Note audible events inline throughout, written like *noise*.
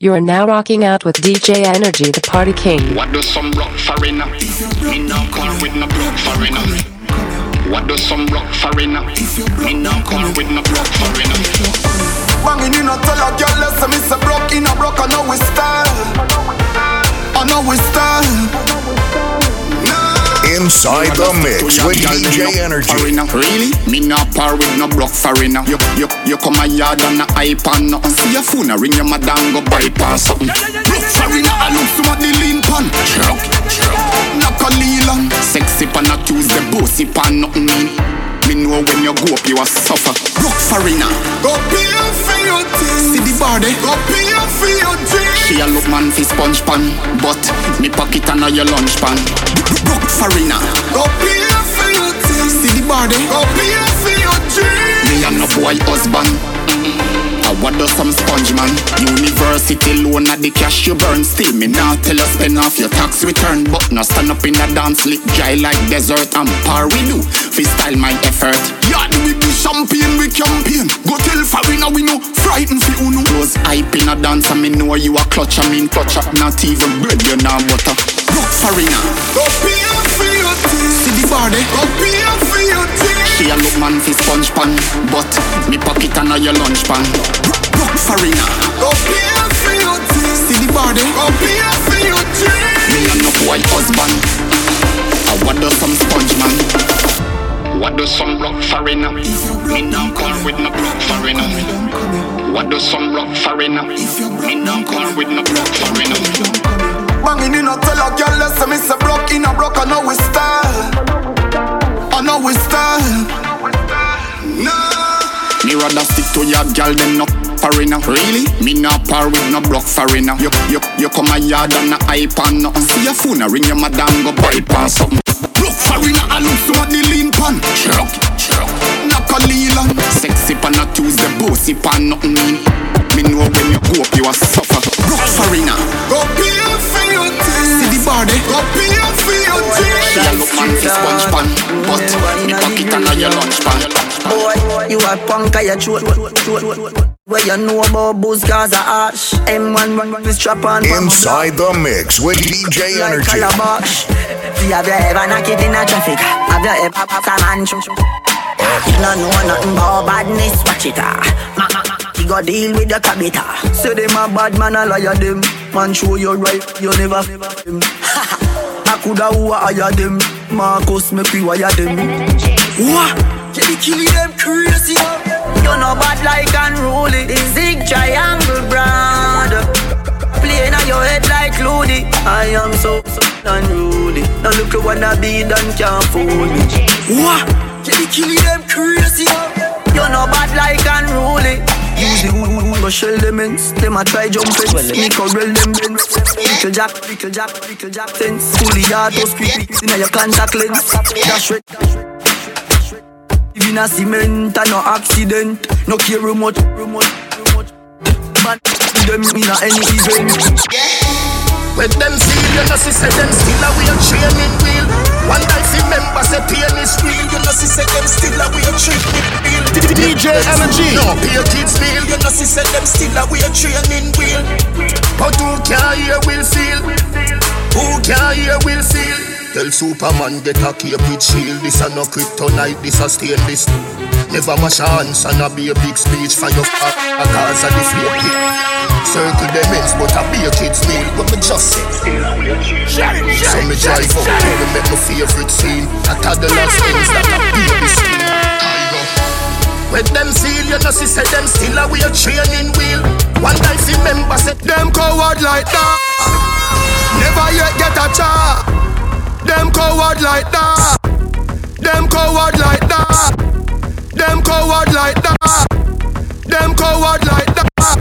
You are now rocking out with DJ Energy, the party king. What does some rock foreigner? Me no call with no broke foreigner. What does some rock foreigner? Me no call with no broke foreigner. Banging in a tell a girl, listen, me say broke in a broke, I know we style. I know we style. Inside the mix with DJ Energy. Foreigner. Really? Me no par with no broke foreigner. You, you, you come a yard and a hype and nothing. See your phone, ring your madam, go bypass something. Broke foreigner, I look some of the lean pan. Truck, truck. Knock a Leland. Sexy pan a Tuesday, bossy pan, nothing mean. Me know when you go up, you a suffer. Broke foreigner. Go pay up for your things. See the there? Go pay up for your drink. She a look man fi sponge pan, but me pocket and your lunch pan. Broke foreigner. Go pay up for your things. See the there? Go pay up for your drink. Me and no boy husband. I what does some sponge man? University loan at the cash you burn. Still me now tell you spend off your tax return. But no stand up in a dance lick dry like desert. I'm par we do. Fi style my effort. Yeah, we be champagne, we campaign. Go tell Farina we know, frighten fi uno. Close hype in a dance and me know you a clutch. I mean clutch up. Not even bread you now butter. Broke farina. Go pay for your. See the bar there? Go pay for your. She a look man fi sponge pan, but me pocket and your lunch pan. Broke farina. Go pay for your things. See the bar there? Go pay for your drink. Me and no boy husband. I what does some sponge man? What does some rock foreigner? Me no call with no broke foreigner. What does some rock foreigner? Me no call with no broke foreigner. Banging in a tell a girl, listen, me say broke in a broke, I know we style. I know we style. Nah. Me rather stick to your girl than no foreigner. Really? Me not par with no broke foreigner. You, you, you come a yard and a hype and nothing. See your phone, ring your madam, go bypass something. Broke foreigner, I look some of the lean pan. Truck, truck. Knock a Leland. Sexy pan a Tuesday, bossy pan, nothing mean. Me know when you go up, you a suffer. Broke foreigner. Go pay for your things. See the bar there? Go pay for your drink. She a look man fi sponge pan, but me pocket and your lunch pan. Boy, you a punk, I a throat. Where you know about booze cause a ash M1 run run this strap on Inside the mix with DJ like Energy. calabash See have you ever knock it in a traffic? Have you ever pop a man chum chum? You don't know nothing about badness Watch it ah. Ma ma ma You go deal with your cabita Say them a bad man a liar them. Man show you right You never f- them. I coulda who a hire them? Marcus make we wire them. What? You be killing them crazy You know bad like unruly. The zig triangle brand Playing on your head like Looney I am so, so unruly. Now look at what I be done can't fool me. What? You be killing them crazy? You know bad like unruly. Use the who go shell them ends. Them a try jump fence. Me corral them bends. Little jack, little jack, little jack sense Fully auto squeak in your contact lens. Dash it, dash it Live in a cement and no accident. No care remote, remote, remote. Man, them in a any event. When them see you know see say them still a way training wheel. One night see members say pain is real. You know see say them still a way training wheel. DJ Energy. No pay kids feel. You know see say them still a way training wheel. But who can hear will feel? Who can hear will feel? Tell Superman get a cape with shield. This a no kryptonite. This a stainless. Never mash hands and a be a big speech for your fuck. A cause a deflate it. Circle them ends, but I be a kid's meal. What me just say? So me drive up, to me make my favorite scene. A toddler's things that a baby skin. When them feel, you know, see say them still a way training wheel. One guy see member say Them coward like that. Never yet get a chance. Them coward like that. Them coward like that. Them coward like that. Them coward like that.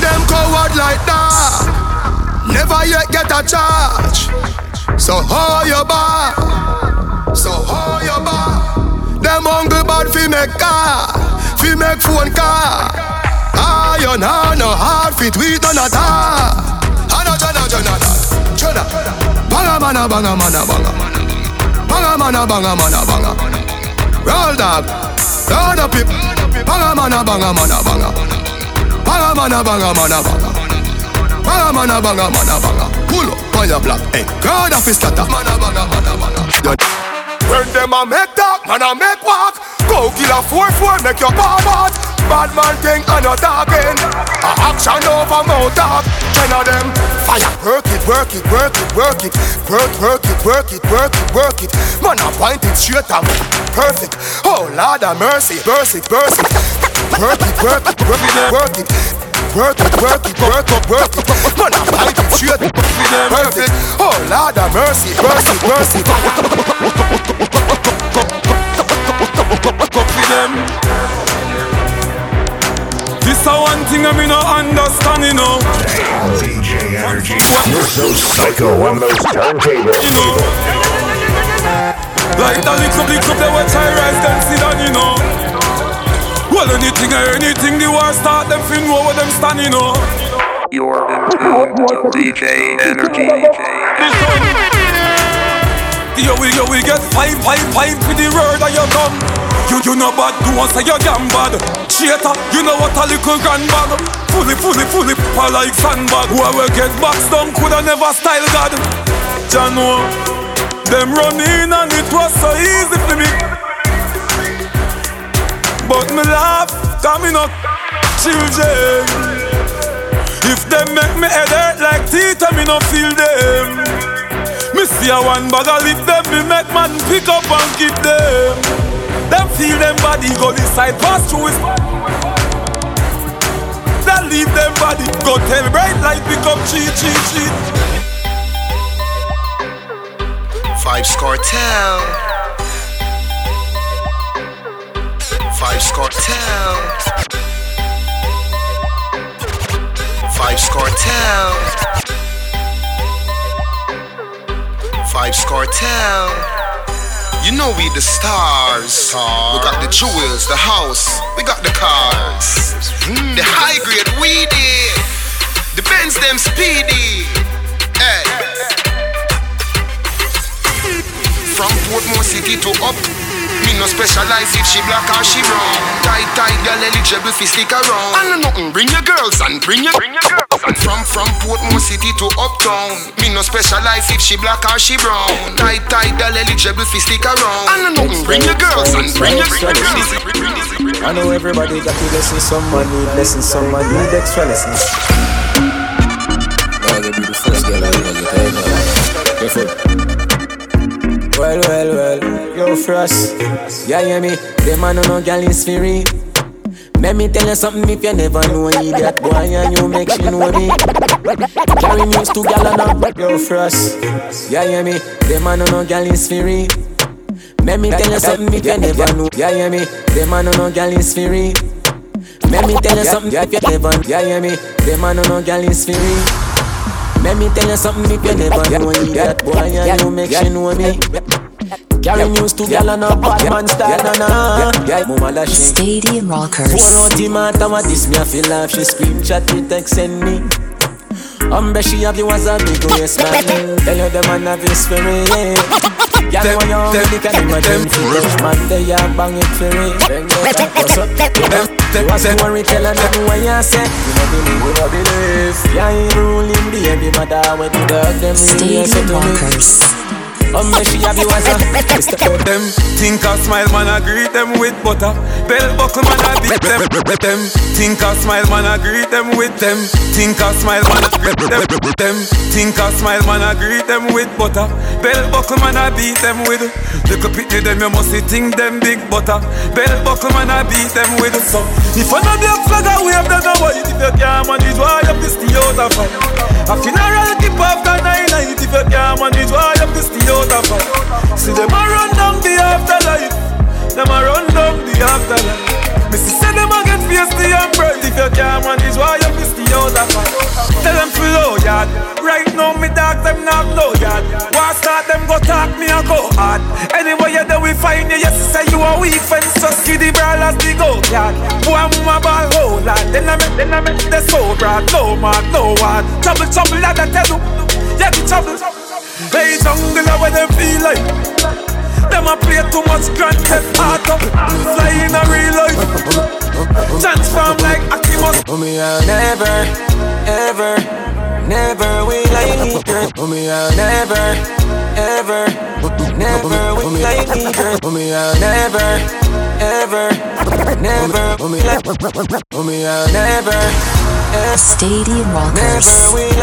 Them coward like that. Never yet get a charge. So hold your bar. So hold your bar. Them hungry bad fi make car, fi make phone car. Iron hand no hard fit we done a tar. Ana jana jana jana. Banga mana banga mana banga. Banga mana banga mana banga. Roll dog. Load up it. Banga mana banga mana banga. Banga mana banga mana banga. Banga mana banga mana banga. Pull up on your block. Hey, crowd of his scatter. Mana banga mana banga. When them a make talk, man a make walk. Go kill a four four, make your palm out. Bad man thing and not talking. A action over mouth talk. Ten of them fire. Work it, work it, work it, work it. Work, work it, work it, work it, work it. Man a point it straight and perfect. Oh Lord of mercy, mercy, mercy. Work it, work it, work it, work it. Work it, work it, work it, work it. Man a point it straight, perfect. Oh Lord of mercy, mercy, mercy. Cup for them. This a one thing I me no understand, you know. DJ Energy. You're so psycho on those turntables. You know. Like that little big cup, they watch I rise them sit down, you know. Well, anything or anything, the war start, them fin know where them stand, you know. You're in tune to DJ Energy. This *laughs* one. Yo, we, yo, we get five, five, five to the word of your tongue. You, know bad, do one say you damn bad. Cheater, you know what a little grand bag. Fully, fully, fully, pa like sandbag. Who will get boxed down coulda never style God. Jano, them run in and it was so easy for me. But me laugh, cause me not children. If them make me head hurt like teeth, me no feel them. Me see a one bag of lip them, me make man pick up and keep them. Them feel them body go this side, pass through his Then leave them body, go tell bright light up cheat, cheat, cheat. Five score tell. Five score tell. Five score You know we the stars. We got the jewels, the house, we got the cars. The high grade weedy. The Benz them speedy. Hey. From Portmore City to up. Me no specialize if she black or she brown. Tight, tight, girl eligible fi stick around. And no nothing, bring your girls and bring your, bring your. And from from Portmore City to uptown. Me no specialize if she black or she brown. Tight, tight, girl eligible fi stick around. And no nothing, bring your girls and bring your, bring girls. I know everybody got to listen some money, listen some money, need extra lessons. Now they be the first girl I ever get head Careful. Well, well, well, yo, Frost, yeah, hear me? Them man no gal is free. Let me tell you something if you never know idiot boy and you make she know me. Carry news to gal and up, yo, Frost, yeah, hear me? Them man no gal is free. Let me tell you something if you never know, yeah, hear me? Them man no gal is free. Let me tell you something if you never, yeah, hear me? Them man no gal is free. Let me tell you something if you never know idiot boy and you make she know me. Carry news to gal and a bad man style na na. Mama la shake. Stadium Rockers. Four out the matter what this me I feel like she screenshot it text send me. Umbre she have you as a big waist man. Tell you the man have his spirit. Girl when you only can imagine for man they a bang it for it. Bang it what's up? You was worry tell her nothing what you say. You know believe, you know believe. Yeah, you ruling baby mother when the dog them really say Stadium to me. Rockers. Umbre she have you as a. Them think a smile man I greet them with butter. Bell buckle man I beat them. Them think a smile man I greet them with them. Think a smile man I greet them. With them think a smile man I greet them with butter. Bell buckle man I beat them with. Little pity them you must think them big butter. Bell buckle man I beat them with. So if I know the flag I wave them no white. If you can't manage why you this the other fight. A funeral keep off night night. If you can't manage why you this the other fight. See them a run down the afterlife. Them a run down the afterlife. Missy say them a get feisty and bright. If you can't manage why you miss the other fight. Tell them to low yard. Right now me dog them not low yard. Why start them go talk me a go hard. Anyway you there we find you. Yes say you a weak fence. Just give the brawlers the go yard. Boy I'm a ball whole lot. Then I make then I make the so broad. No man no one. Trouble trouble like I tell you. Yeah the trouble. Hey jungle where them feel like. Them a play too much Grand Theft Auto Fly in a real life Transform like Akimus me I never, ever never will I leave her. Mommy, I'll never, ever, never will I leave her. Mommy, I'll never, ever, never, mommy, mommy, I'll never, ever, Stadium Rockers. never will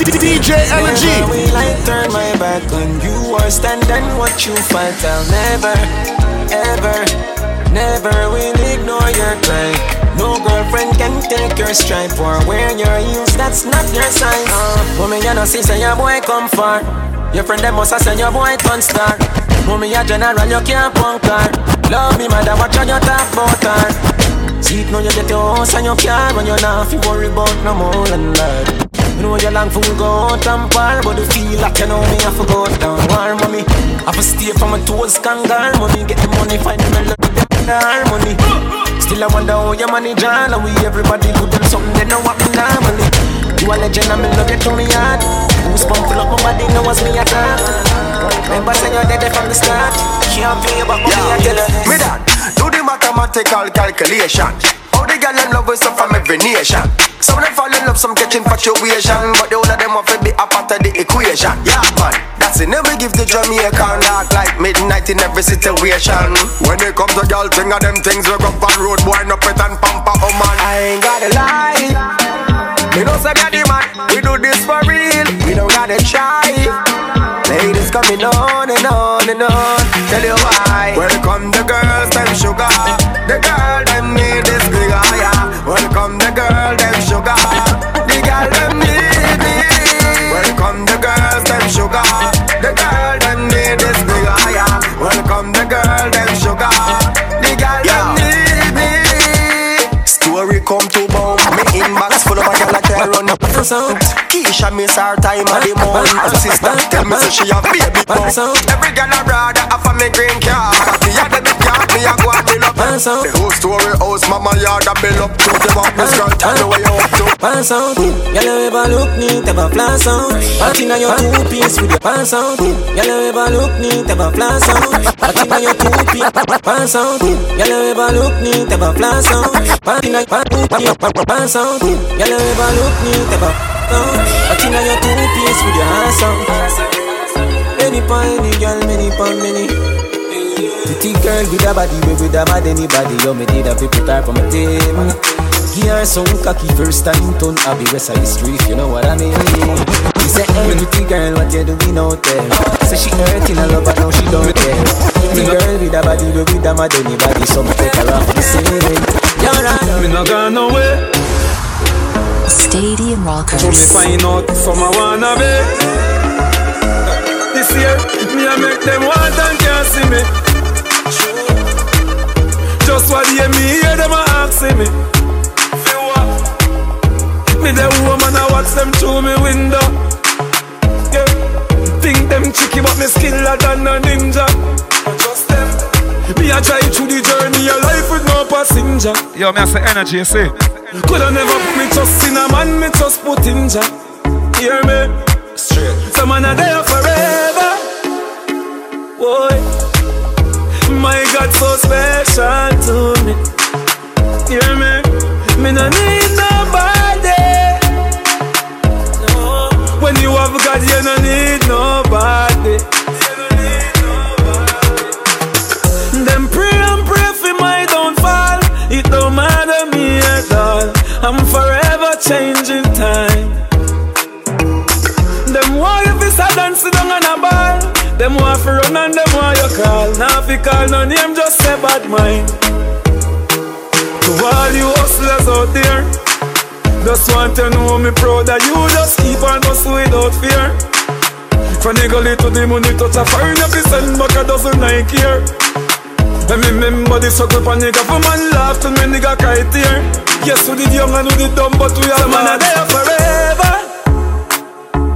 DJ Energy. Never will I turn my back on you or stand and watch you fight. I'll never, ever, never will ignore your cry. No girlfriend can take your stripe or wear your heels. That's not your size. Uh, woman, you know, see, say your boy come far. Your friend them must have send your boy turn star. Mommy, a general, you can't punk her. Love me, mother, watch how you talk about See, now you get your house and your car, and you're not fi worry about no more than that. You know you long for go out and bar But you feel like you know me have to go down war mommy. Have to stay from my toes kangar money Get the money, find the melody, the harmony Still I wonder how you manage all And we everybody good and something they know what me normally. You a legend and me love you to me heart. Goosebumps fill up my body, know what's me attack Remember say you're dead from the start. Can't pay back what me I tell you. Me dad, do the mathematical calculation. How the girl them love us up from every nation. Some of them fall in love, some catch infatuation, but the whole of them have to be a part of the equation. Yeah, man. That's it. Never give the Jamaican dark like midnight in every situation. When it comes to girl thing of them things, we go on road boy, no pet and pamper, oh man. I ain't gotta lie Me know say me the man, we do this for real. We don't gotta try. Ladies coming on and on and on Tell you why Welcome the girls, them sugar. The girl them need this big yeah. Welcome the girl, them sugar. The girl them need me. Welcome the girls, them sugar. The girl them need this big yeah. Welcome the girl, them sugar. The girl them need me. Story come to bomb. Me inbox full of a girl I can run up. Keisha miss her time of the month. Her sister tell me say she have baby bump. Every girl I brother half of me green car. Me a the big yard, me a go and build up. The whole story house, mama yard a build up. To the walk me skirt, tell me where you up to. Pass out, y'all ever look neat, ever flash out Hot inna your two piece with your pass out Y'all ever look neat, ever flash out Hot inna your two piece, pass out Y'all ever look neat, ever flash out Hot inna your two piece, pass out Y'all ever look neat, ever out Hot inna your two piece with your ass out Any pa any girl, many pa many Pretty girl with a body, we with a bad anybody. Yo, me did a put her for my team Give some cocky first time turn Abbey West history if you know what I mean? He said, hey, pretty girl, what you doing out there? Say she hurting a love, but now she don't care. Pretty girl with a body, we with a mad anybody. So me take her off the ceiling You're right. Me not gone nowhere. Stadium Rockers. So me find out from a wanna be. This year, me I make them want and can't see me. Just what hear me hear them a asking me. Me the woman I watch them through me window. Yeah. Think them tricky but me skiller than a ninja. Me a try through the journey of life with no passenger. Yo, me I say energy, you see. Coulda never put me trust in a man, me just put in ja. Hear me? Straight. Some man are there forever. Boy, my God so special to me. Hear me? Me no need nobody. No. When you have God, you no need nobody. Changing time. Them want you fi dance down on a ball. Them want fi run and them want you call. Now fi call no name, just say bad mind. To all you hustlers out there, just want to know me proud that you just keep on hustle without fear. From the gully to the money touch a foreign if you send back a dozen Nike here. And me remember the for nigga for man laugh till me nigga cry tear. Yes, we did young and we did dumb, but we are the man are there forever.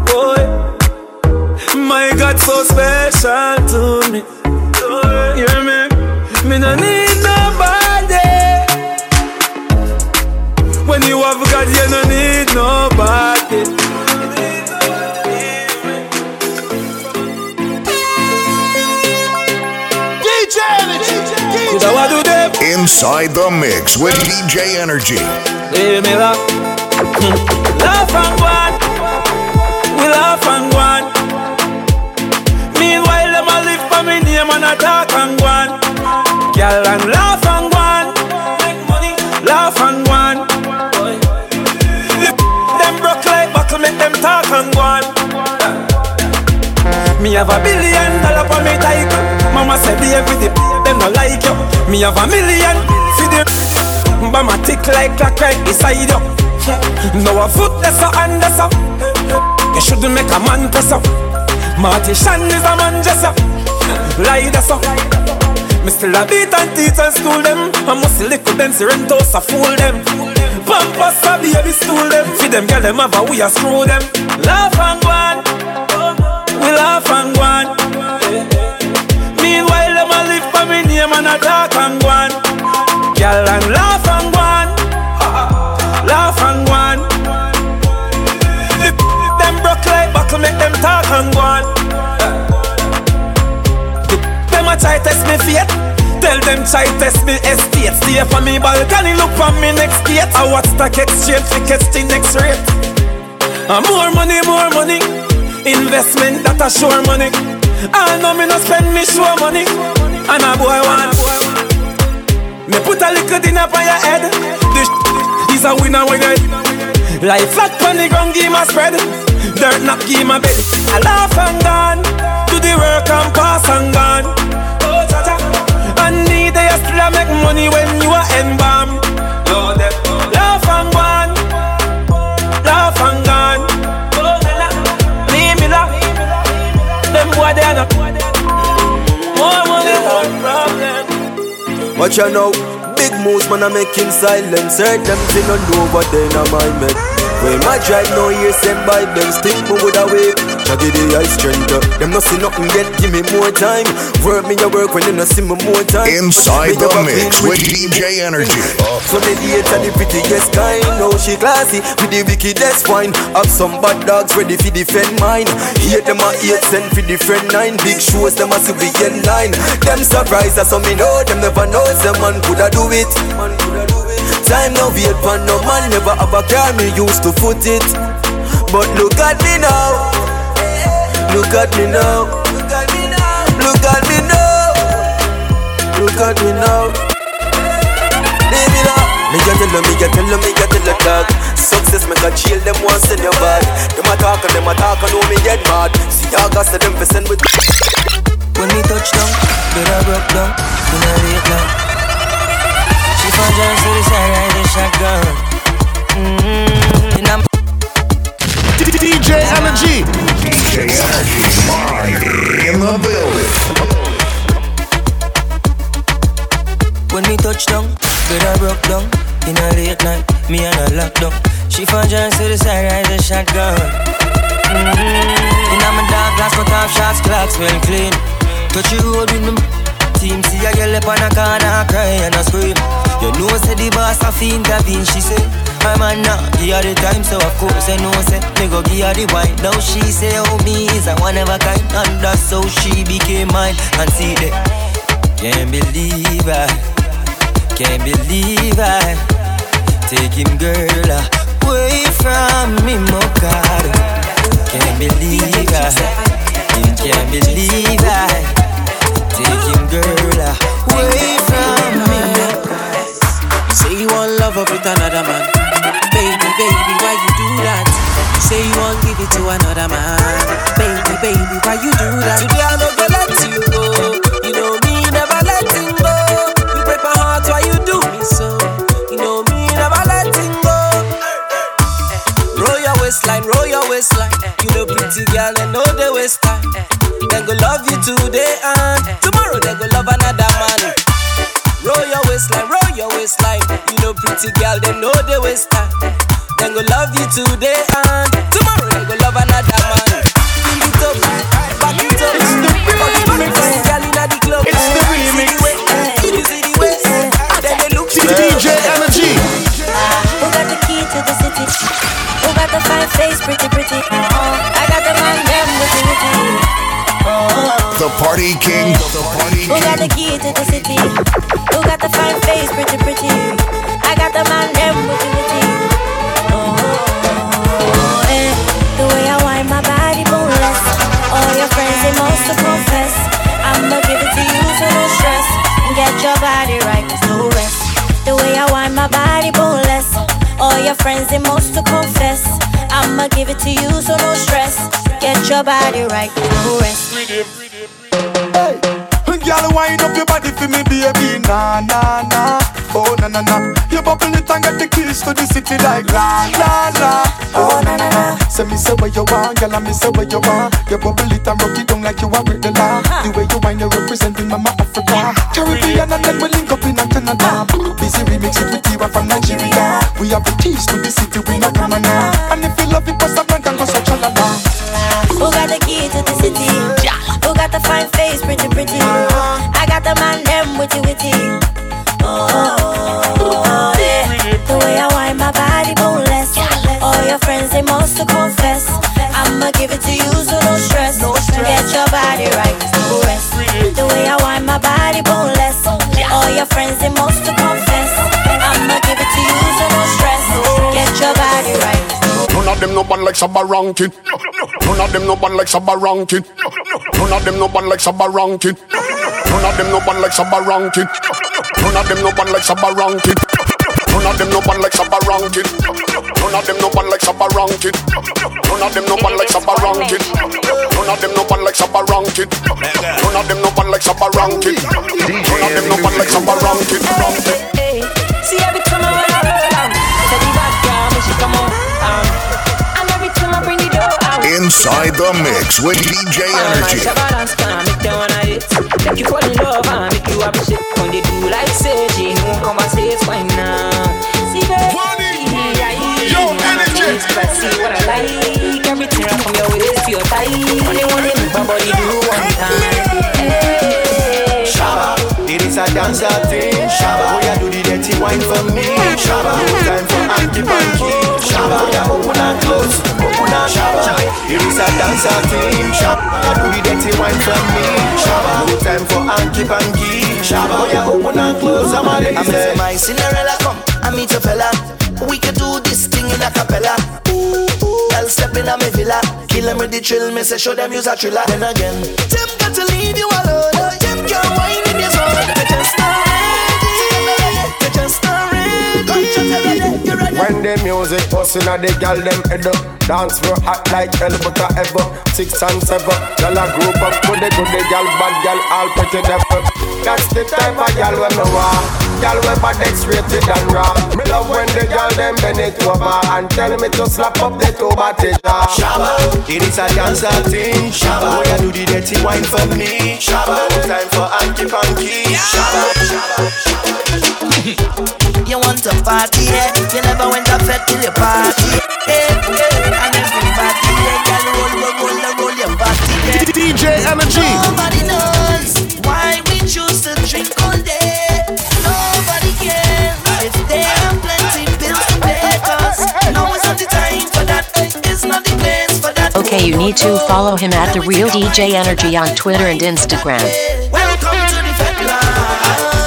Boy, my God so special to me. You hear me? Me no need nobody. When you have God, you no need nobody. Inside the mix with DJ Energy. Leave me love. love and one. We laugh and one. Meanwhile, them a live for me name and a talk and one. Girl and laugh and one. Make money. Laugh and one. Them broke like buckle, make them talk and one. Me have a billion dollar for me title. Mama said the everything them no like you. Me have a million for the Bama tick like clock right beside you. No a foot that's a hand that's a. You shouldn't make a man press up. Marty Shan is a man just up. Lie that's up. Me still a beat and teach and school them. I must little Benz rentos a fool them. Pampas a baby stool them. Feed them girl them have a we a screw them. Love and go on. We laugh and go on. Meanwhile them a live for me name and a talk and go on. Girl and laugh and go on. Laugh and go on. If them broke like buckle make them talk and go on. Them a try test me fate. Tell them try test me estate. Stay for me balcony, look for me next gate. I watch stock exchange catch the next rate. Uh, more money, more money. Investment that a sure money. I know me no spend me sure money. And a boy want. Me put a little dinner on your head. This *laughs* is a winner you Life flat on the ground, give my spread. Dirt not give my belly. I laugh and gone. Do the work and pass and gone. Oh, cha cha. I need a still make money when you are embalm. Lord, eh. laugh and gone. They are not. More money, more problem. Watch out now, big moves man I make in silence Heard them say no know what they in my head When my drive no year sent by them Think me would away Shaggy the ice strength uh, Them no see nothing yet, give me more time. Work me a work when you no see me more time. Inside the mix with DJ Energy. so me date and the prettiest kind. Now she classy with the wickedest wine. Have some bad dogs ready for defend mine. Here them a eight cent for different nine. Big shows them as a civilian line. Them surprised as some me know Them never know some man coulda do it Time no wait for no man Never have a car me used to foot it But look at me now Look at me now Look at me now Look at me now Look at me now me now. Me get tell me get tell me get tell dog. Success make a chill them once in your bag. Them a talk and them a talk and know me get mad. See y'all got say them for send with. When me touch down, better broke down in a late night. DJ Energy. When me touch down, better broke down in a late night. Me and a lockdown. She found John to the side, ride the shotgun. Mm-hmm. In my dark glass, shots, clocks clean. With me. Team see a girl up on a corner, cry and a scream. You know, say the boss a fiend intervene. She say, I'm a nah, give her the time, so of course I know, say, me go give her the wine. Now she say, oh, me is a one of a kind, and that's how she became mine. And see that, can't believe I, can't believe I, take him girl away from me, Mokado. Can't believe I, can't believe I. Take him girl away from me. Say you want love up with another man. Baby, baby, why you do that? Say you want give it to another man. Baby, baby, why you do that? Today I no go let you go. You know me never letting go. You break my heart, why you do me so? You know me never letting go. Roll your waistline, roll your waistline. You know pretty girl, and know the waste time They go love you today and eh. tomorrow they go love another man. Roll your waistline, roll your waistline. You know pretty girl, they know they waste time. They go love you today and tomorrow they go love another man. Bring it up, back it up. It's the remix. Girl inna the club. It's the remix. You see the way, then they look DJ Energy. Who got the key to the city? Who got the fine face, pretty, pretty? Party King. The Party Who got the key to the city? Who got the fine face, pretty, pretty? I got the man, them, witty, witty. Oh, oh eh. The way I wind my body boneless. All your friends, they must to confess. I'ma give it to you, so no stress. Get your body right, there's no rest. The way I wind my body boneless. All your friends, they must to confess. I'm I'ma give it to you, so no stress. Get your body right, no rest. Girl, wind up your body for me, baby. Nah, nah, nah. Oh, na na na. You bubble it and get the keys to the city like la la la. Oh, na na na. Say me say what you want, girl, and me say what you want. You bubble it and rock it down like you are with the law. The way you wind, you're representing Mama Africa. Caribbean and then we link up in Canada. Busy remix it with Tiwa from Nigeria. We have the keys to the city, we not gonna know. And if you love it, pass a blank and go so chalala. Who got the key to the city? Got the fine face, pretty, pretty? I got the man, them witty, witty. Oh, oh, oh yeah. The way I wind my body boneless. All your friends, they must confess. I'ma give it to you, so no stress. Get your body right, rest. The way I wind my body boneless. All your friends, they must confess. I'ma give it to you, so no stress. Get your body right. None of them no bad like Sabba ranking. None of them no bad like Sabba ranking. None of them no bad like Sabba ranking. None of them no bad like Sabba ranking. None of them no bad like Sabba ranking. None of them no bad like Sabba ranking. None of them no bad like Sabba ranking. None of them no bad like Sabba ranking. None of them no bad like Sabba ranking. None of them no bad like Sabba ranking. None of them no bad like Sabba ranking. Hey, see every time I run around, say the bad girl, me she come out. Inside the mix with DJ Energy. Make them wanna hit. Make you fall in love and make you have. When they do like say, she won't come and say it's fine now. See baby, yo energy. See what I like. Everything from your waist to your thigh. Only one they my body do one time. Shabba, it is a dancer thing. Shabba, oh yeah, do the dirty wine for me. Shabba, time for hanky panky. Shabba, oh yeah, open and close, and Shabba, it is a dancer thing. Yeah, do the dirty wine for me. Shabba, no time for hanky panky. Shabba, oh yeah, open and close. I'm a lady. I'm say my Cinderella come, I meet your fella. We can do this thing in a cappella. Girl step in a me villa, kill them with the thrill. Me say show them use a thriller. Then again, them got to leave you alone. Them can't whine in your zone. Just not When the music bustin' at the gal them head up. Dance floor hot like hell but a ever. Six and seven, gal a group up. With the good gal, bad gal, all pretty devil. That's the type of gal when me want. Gal when bad X-rated and raw. Me love when the gal them bend it over And tell me to slap up the two body jaw Shabba, it is a dancer thing. Shabba, oh yeah, do the dirty wine for me. Shabba, time for hanky panky. Shabba, You want to party, yeah? You never went to fed till you party, yeah, yeah. And everybody, yeah, girl, roll, roll, roll, roll your body, yeah. DJ Energy. Nobody knows why we choose to drink all day. Nobody cares if there are plenty bills to pay. Cause now is not the time for that. It's not the place for that. Okay, you need to follow him at The Real DJ Energy on Twitter and Instagram. Welcome to the Fedland.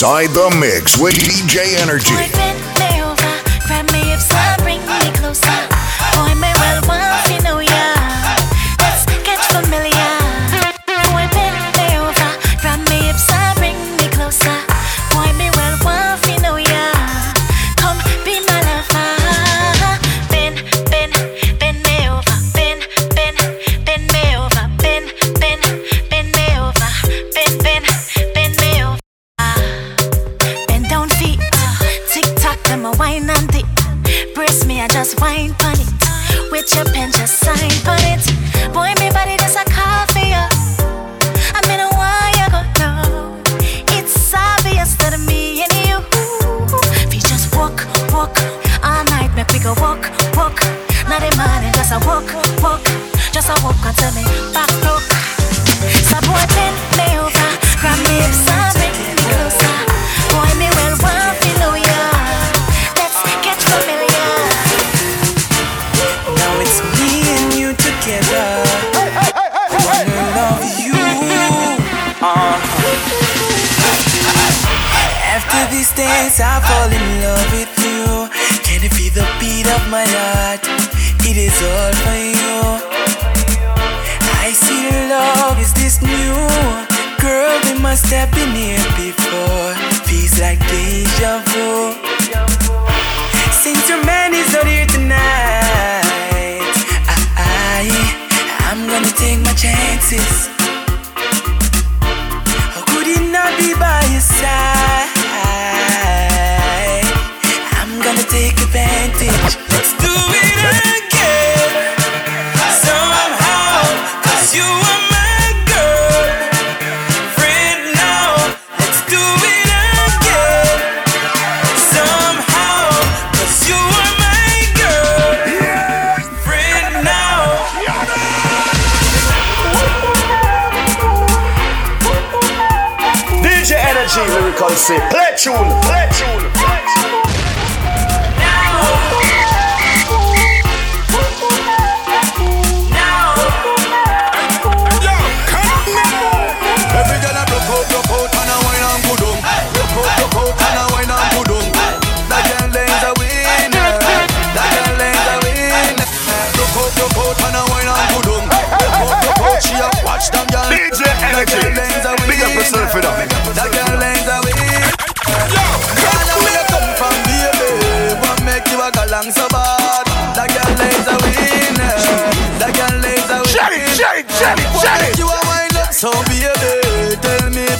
Inside the mix with DJ Energy.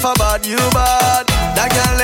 for bad, you bad. That girl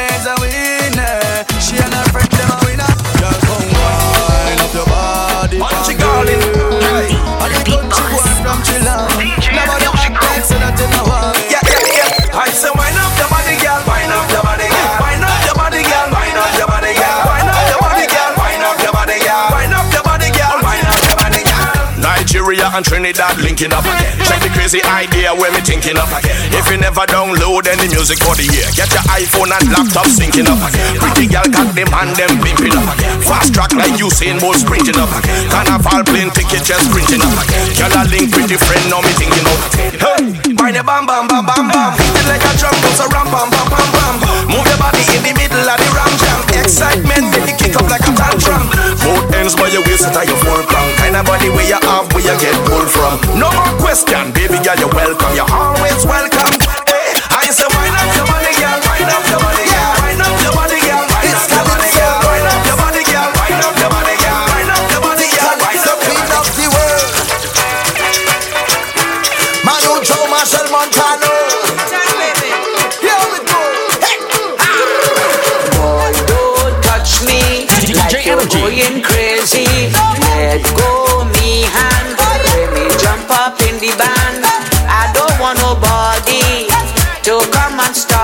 and Trinidad linking up again. Check the crazy idea where me thinking up again. If you never download any music for the year, get your iPhone and laptop syncing up again. Pretty girl got them and them pimping up again. Fast track like Usain Bolt sprinting up again. Carnival plane ticket just sprinting up again. Girl a link your friend now me thinking up again. Hey, mind bam bam bam bam bam. Hit it like a drum, goes a ram bam bam bam bam. Move your body in the middle of the ram jam. Excitement make you kick up like a tantrum. Both ends by your waist, tie your foreground kind where you have, where you get pulled from. No more question, baby girl, you're welcome. You're always welcome.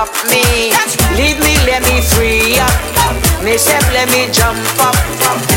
stop me. Leave me, let me free up. Me step, let me jump up.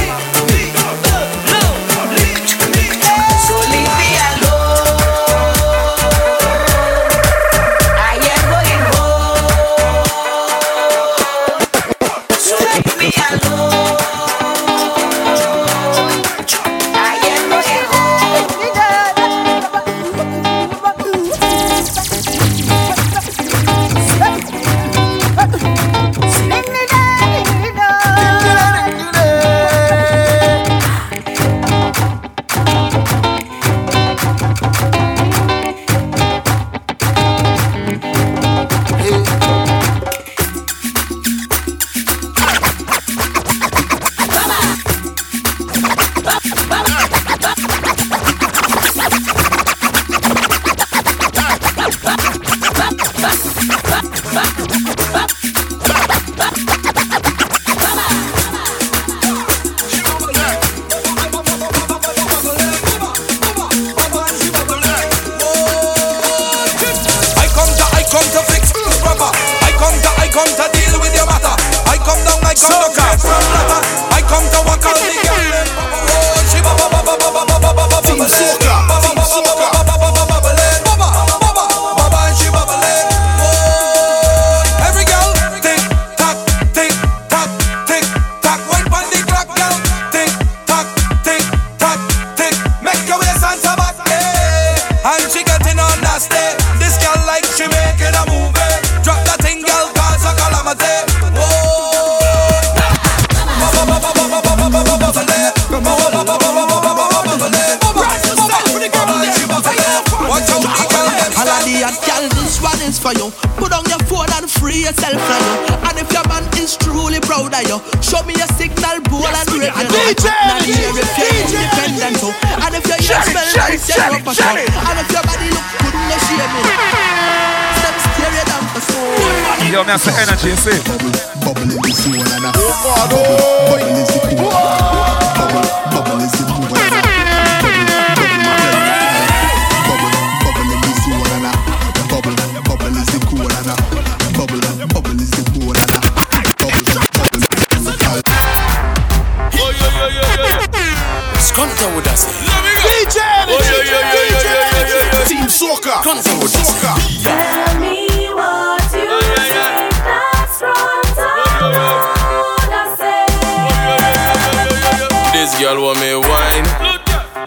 this girl want me wine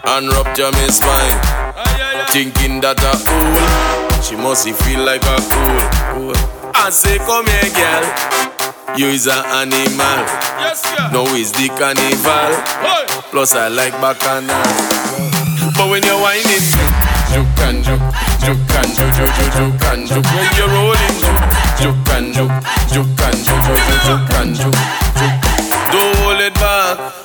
and rupture me spine. Thinking that a fool, she must feel like a fool. I say, come here, girl. You is an animal. Yes, girl. No, it's the carnival. Hey. Plus, I like bacchanal. But when you're whining, juke and juke, juke and juke, juke, juke, juke and juke. When you're rolling, juke, juke and juke, juke and juke, juke, juke, juke and juke. Don't hold it back.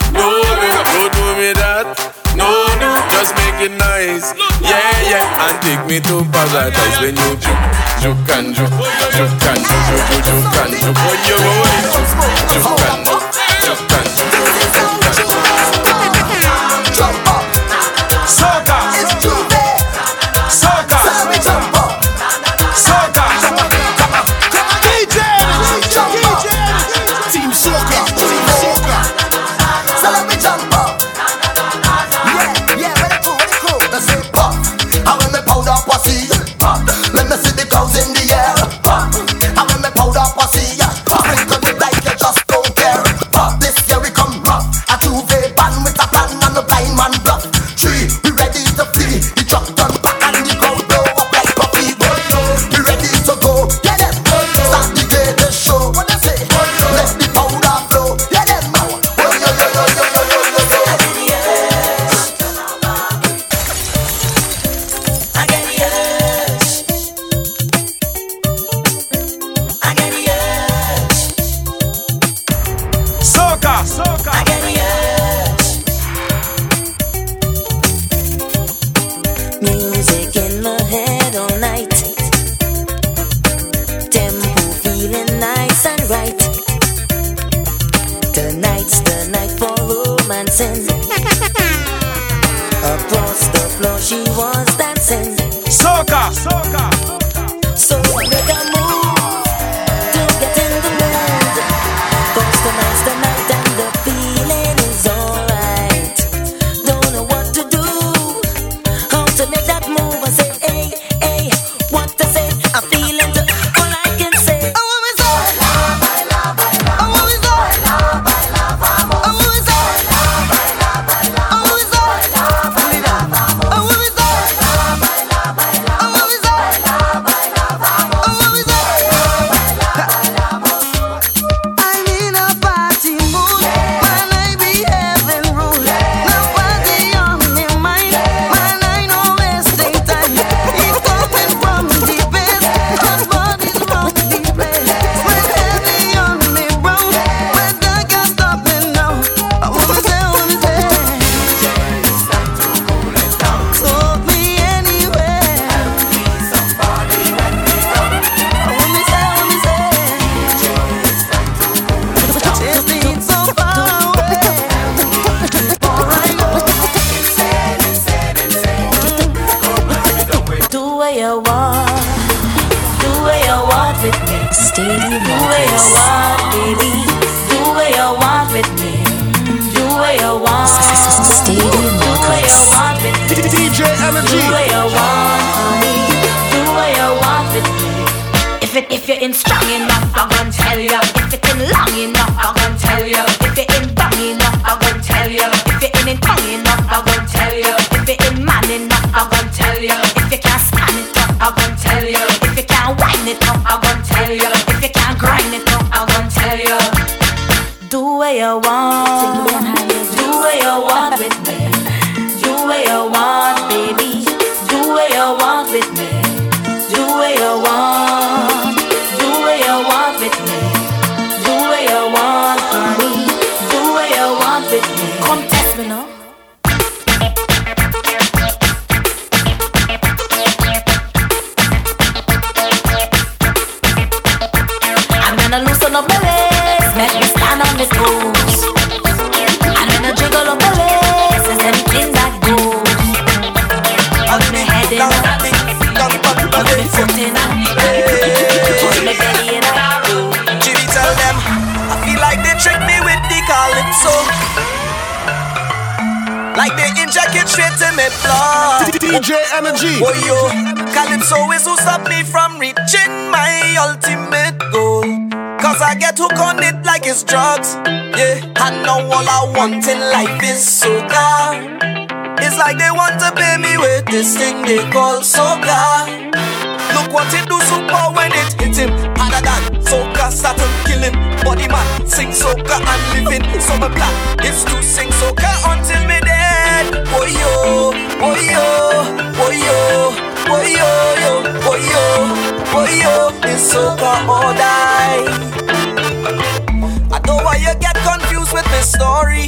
make it nice. Yeah, yeah. And take me to paradise when you juke, juke and juke, juke and juke, juke, juke and juke. When and juke. Yeah, I know all I want in life is soca. It's like they want to pay me with this thing they call soca. Look what it do super when it hits him. Harder than soca start to kill him. Body man sing soca and living. So my plan is to sing soca until me dead. Oh yo, oh yo, oh yo, oh yo, yo, oh yo, oh yo. It's soca or die. I know why you get confused with this story.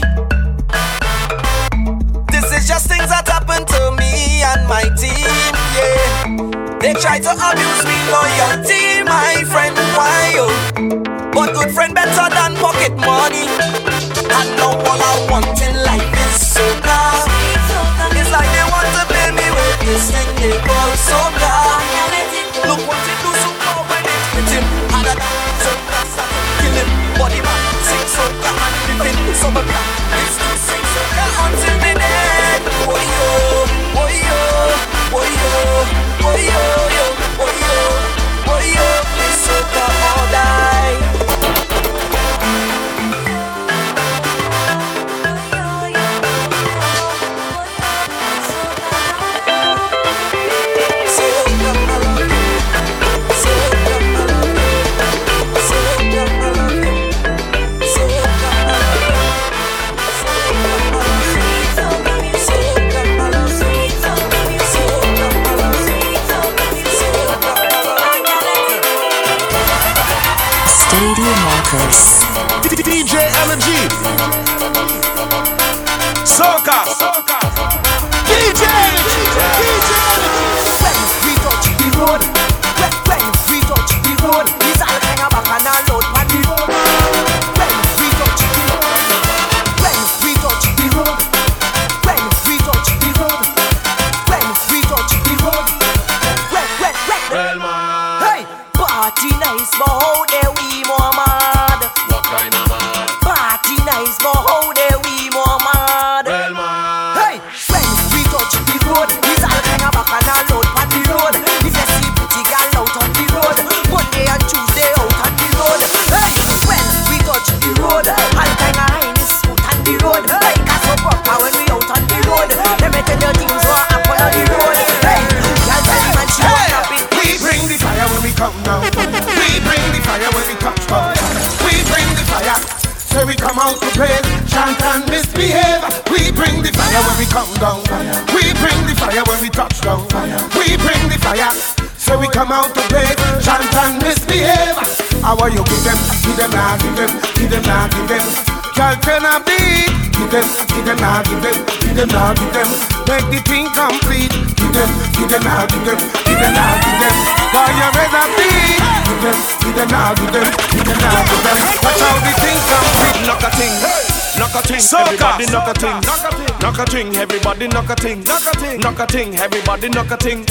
This is just things that happen to me and my team, yeah. They try to abuse me loyalty, my friend, why oh? But good friend better than pocket money. And now all I want in life is soca. It's like they want to pay me with this thing they call soca. Soca and living. So my plan is to sing soca until me dead. Oh yo, oh yo, yo, yo, Stadium DJ Energy. Fire down. We bring the fire when we touch down. We bring the fire. So we come out to play, chant and misbehave. How are you give them? Give them now, give them, give them now, give them. Girl, turn a beat. Give them, give them now, give them, give them now, give them. Make the thing complete. Give them, give them now, give them, give them now, give them. While you're ready to beat. Give them, give them now, give them, give them now, give them. Watch how the thing complete. Knock a thing. Knock a ting, everybody knock a ting, knock a ting, everybody knock a ting, knock a ting, everybody knock a ting,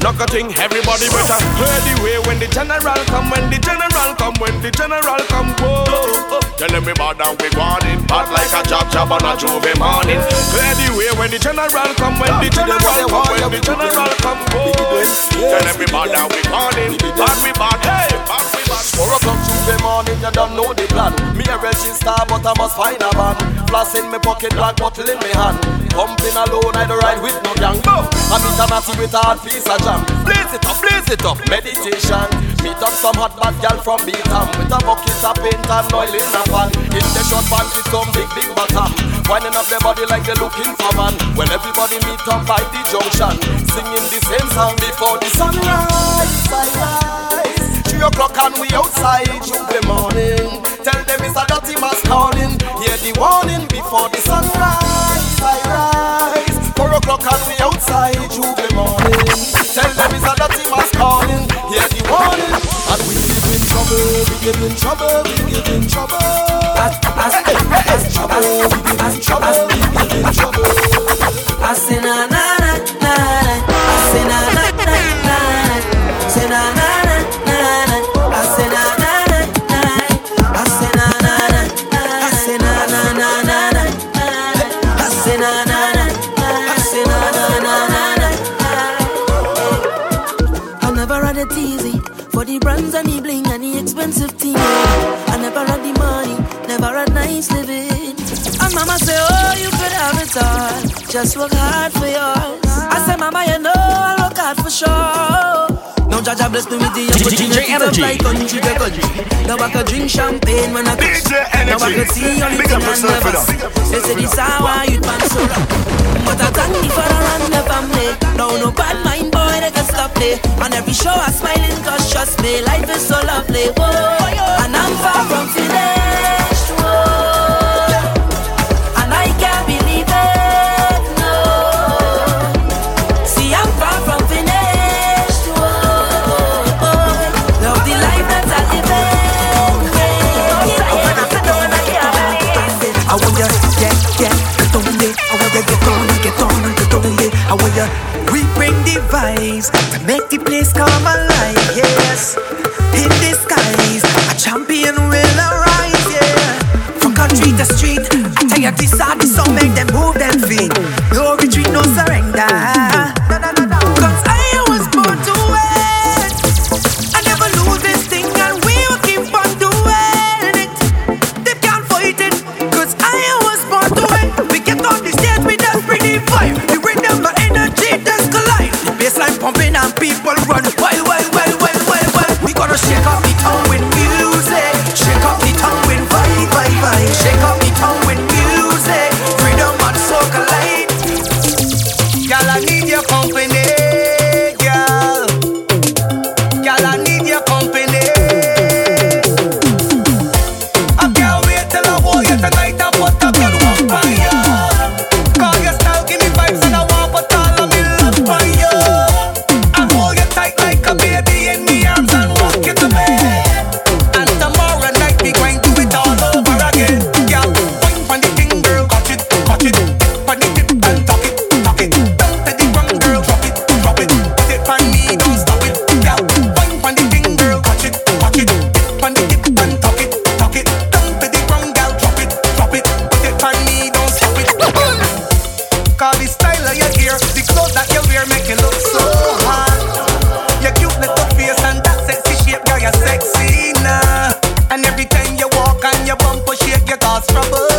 knock a ting, everybody better hear the way when the general come, when the general come, when the general come, whoa. Tell them we bad and we want it, bad like a jab jab on a J'ouvert morning. Hear the way when the general come, when the general come, when the general come, whoa. Tell them we bad and we want it, bad we bad, hey, bad we bad. Four o'clock Tuesday morning, you don't know the plan. Me a register, but I must find a van. Floss in me pocket, black bottle in me hand. Pumping alone, I don't ride with no gang. Boom! I meet a natty with a hard piece of jam. Blaze it up, blaze it up, meditation. Meet up some hot bad gal from Beatam with a bucket of paint and oil in a pan. In the short pants with some big big bottom. Winding up their body like they're looking for man. When everybody meet up by the junction, singing the same song before the sunrise. Sunrise. O'clock and we outside Jubilee morning. Tell them it's a dirty mass calling. Hear the warning before the sunrise. I rise. Four o'clock and we outside Jubilee morning. Tell them it's a dirty mass calling. Hear the warning. And we give in trouble. We give in trouble. We give in trouble. As, as, as, as, trouble. We give in trouble. the brands and the bling and the expensive thing. I never had the money, never had nice living. And mama say, oh, you could have it all. Just work hard for yours. I say, mama, you know I work hard for sure. Jaja bless me with the opportunity to fly country to country. Now I can drink champagne when I touch. Now I can see only thing I never. They say this hour you man so wrong. But I thank me for around the family. Now no bad mind boy they can stop me. On every show I smiling cause trust me life is so lovely. Whoa, and I'm far from feeling. And we, we bring the vibes to make the place come alive, yes. In disguise, a champion will arise, yeah. From country to street, tell you this are the song, make them move their feet. No retreat, no surrender. and your bumper shake your cause trouble.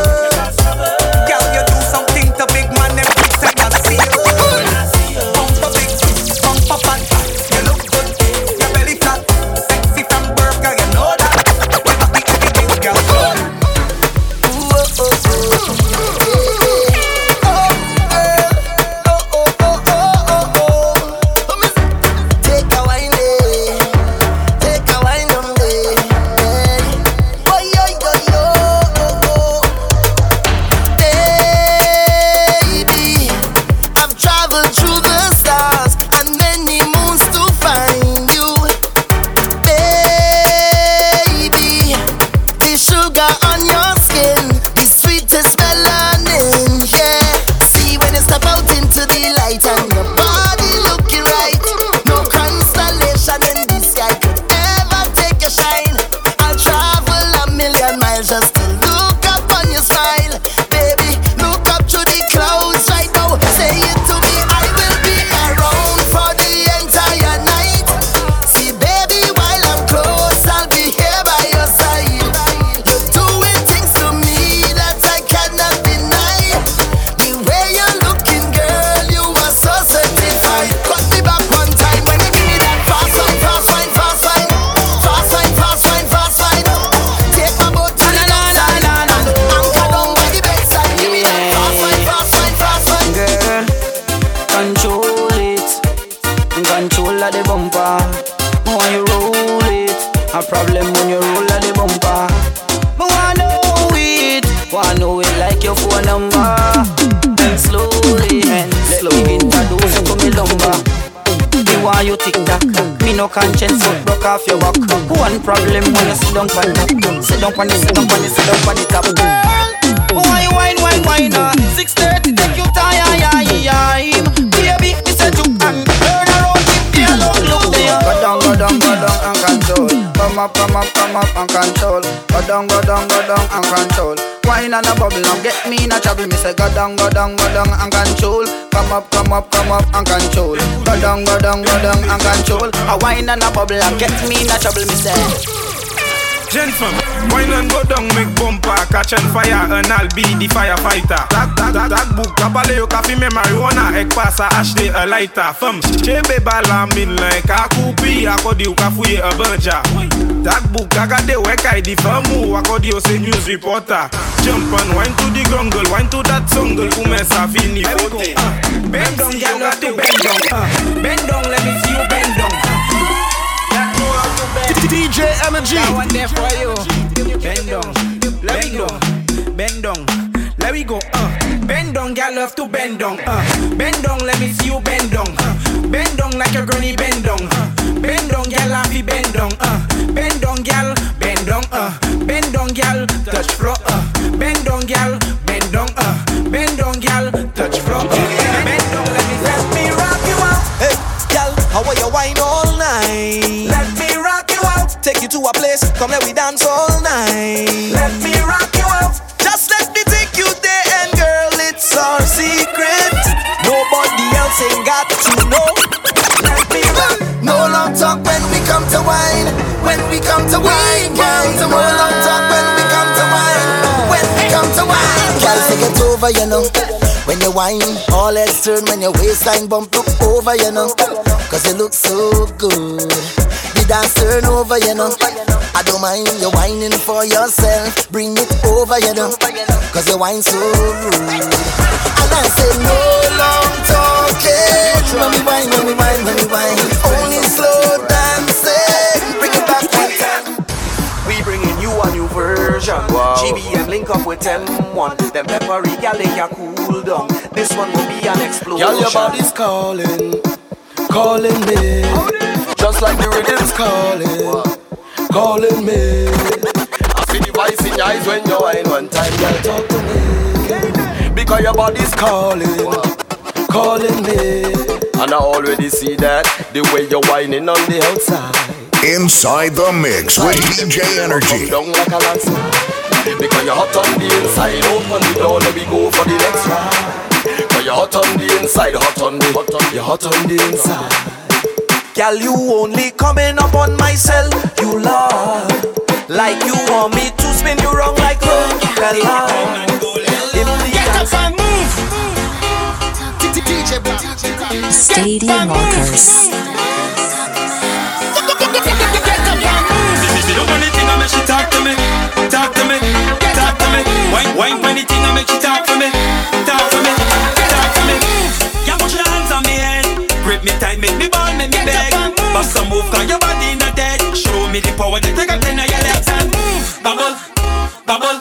A wine and a bubble and get me in a trouble. Me say. Gentlemen, wine and go down, make bumper, catch on fire, and I'll be the firefighter. Tag, tag, tag, tag book, kapale yo kafi me marijuana, ek pasa ashte a lighter. Fem, chebe bala min like a kupi, akodi u kafuye a banja. Tag book, agade wek I di famu, akodi yo say news reporter. Jump and wine to the grungle, wine to that jungle, ume sa fini photo. Uh, bend down, girl, have to bend down. Uh, bend down, let me see you bend down. DJ Energy. That one there for you. Bend down, bend down, bend down. Let me go. Uh. Bend down, girl, love to bend down. Uh. Bend down, let me see you bend down. Uh. Bend down like your granny bend down. Uh. Bend down, girl, I fi bend down. Uh. Bend down, girl, bend down. Uh. Bend down, girl, touch floor. Uh. Bend down, girl, bend down. Uh. Bend down, girl, touch floor. Uh. Bend down, let me let me rock you out. Hey, gal, how are you wine all you to a place, come let we dance all night. Let me rock you out. Just let me take you there, and girl, it's our secret. Nobody else ain't got to know. Let me rock. No long talk when we come to wine. When we come to wine, girl. No long talk when we come to wine. When we come to wine, girl. Take it over, you know. When you whine, all heads turn when your waistline bump look over, you know. Cause you look so good. The dance turn over, you know. I don't mind you whining for yourself. Bring it over, you know. Cause you whine so rude. And I say no long talking. When we whine, when we whine, when we whine. Only slow dancing. Bring it back one time. We bringing you a new version. Wow. GBM link up with M1. Them peppery gal they can cool down. This one will be an explosion. Girl, your body's calling, calling me. Just like the rhythm's calling, calling me. I see the voice in your eyes when you whine one time, girl, talk to me. Because your body's calling, calling me. And I already see that, the way you're whining on the outside. Inside the mix with DJ Energy. Down like a landslide. Because you're hot on the inside, open the door, let me go for the next ride. Because you're hot on the inside, hot on the, hot on, you're hot on the inside. Gal, you only coming up on my cell, you love. Like you want me to spin you wrong like Coca-Cola. Get up and move. Stadium Walkers. Look on the thing and make she talk to me, talk to me, talk to me. Wine, wine on the thing and make she talk to me, talk to me, talk to me. Yeah, put your hands on me head, grip me tight, make me ball, make me beg. Bust a move, cause your body not dead. Show me the power that you got in your legs and move, bubble, bubble, bubble.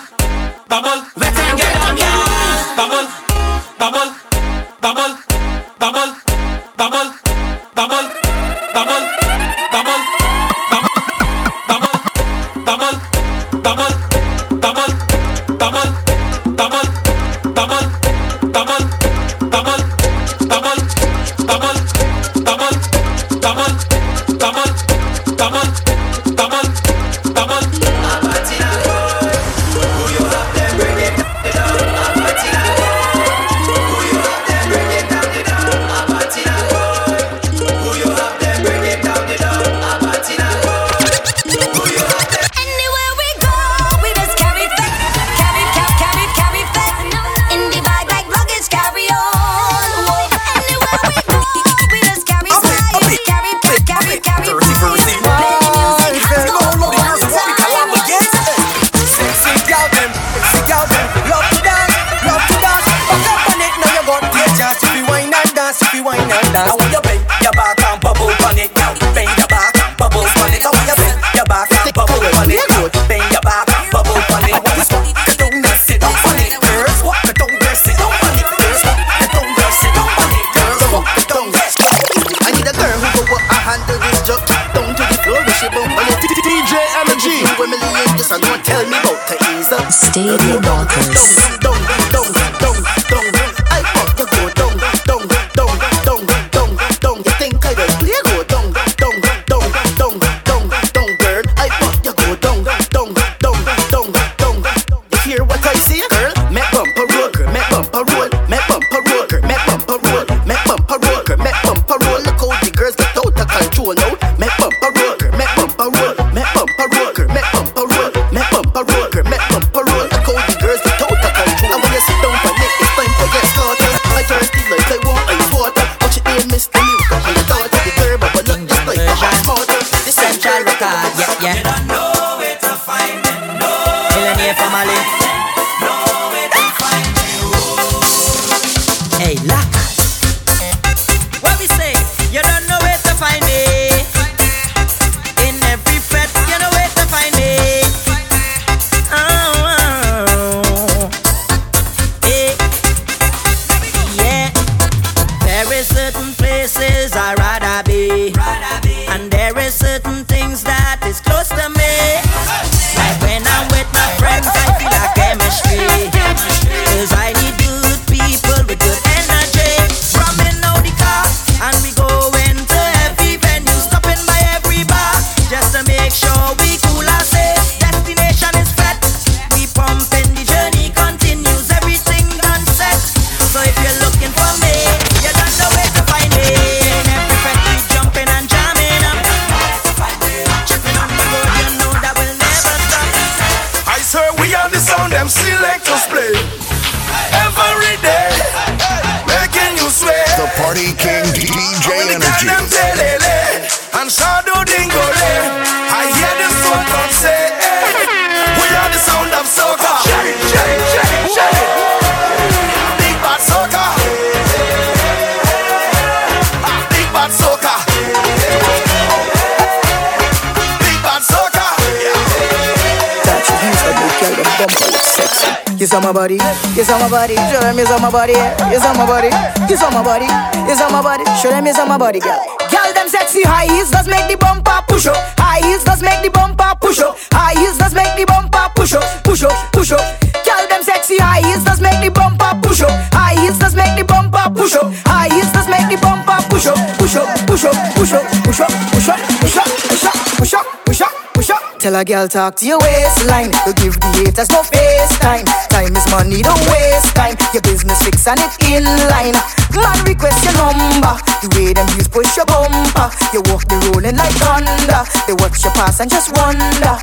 My body, girl. Girl them sexy high heels does make the bumper push up. High heels does make the bumper push up. High heels does make the bumper push up, push up, push up. Girl them sexy high heels does make the bumper push up. High heels does make the bumper push up. High heels does make the bumper push up, push up, push up, push up, push up, push up, push up, push up, push up, push up, push up. Tell a girl talk to your waistline. You give the haters no face time. Time is money, don't waste time. Your business fix and it in line. Man request your number. The way them use push your bumper. You walk the rolling like thunder. They watch you pass and just wonder.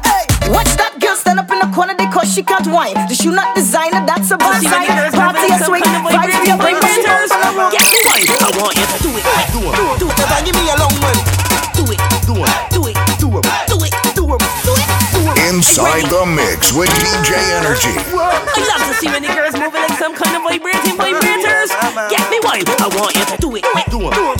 Watch that girl stand up in the corner because she can't whine. The shoe not designer, that's a bad sign. Party a swing, vibes with your brain, but she don't follow wrong. I want you to do it, do it, do it. Never give me a long one. Do it, do it, do it, do it, do it, do it, do it, do it. Inside the mix with DJ Energy. I love to see many girls moving like some kind of vibrating vibrators. Wild. I want you to do it, do it, do it,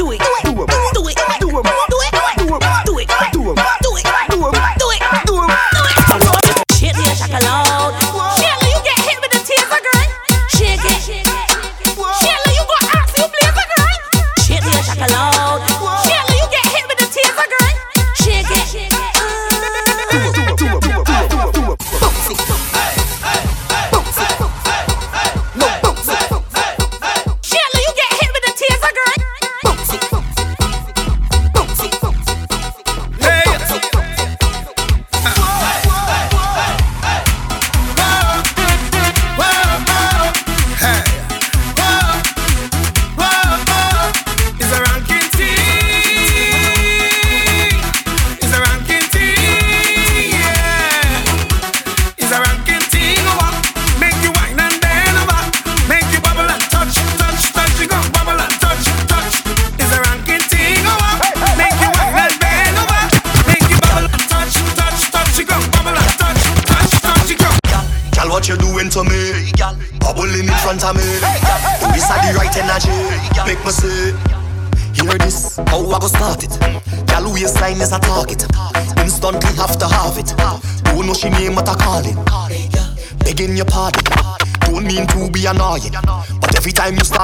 annoying. But every time you start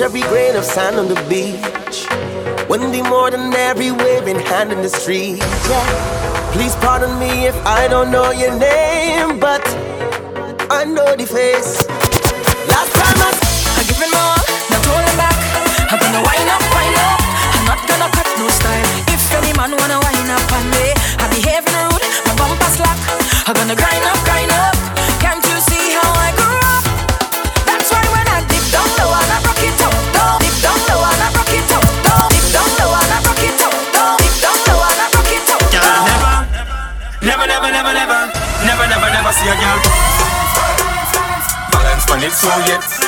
count every grain of sand on the beach, wouldn't be more than every waving hand in the street. Yeah. Please pardon me if I don't know your name, but I know the face. Last time I I'm giving more, not holding back. I'm gonna wind up, wind up. I'm not gonna cut no style. If any man wanna wind up on me, I behave rude, my bumper slack. I'm gonna grind up, grind up. so yet.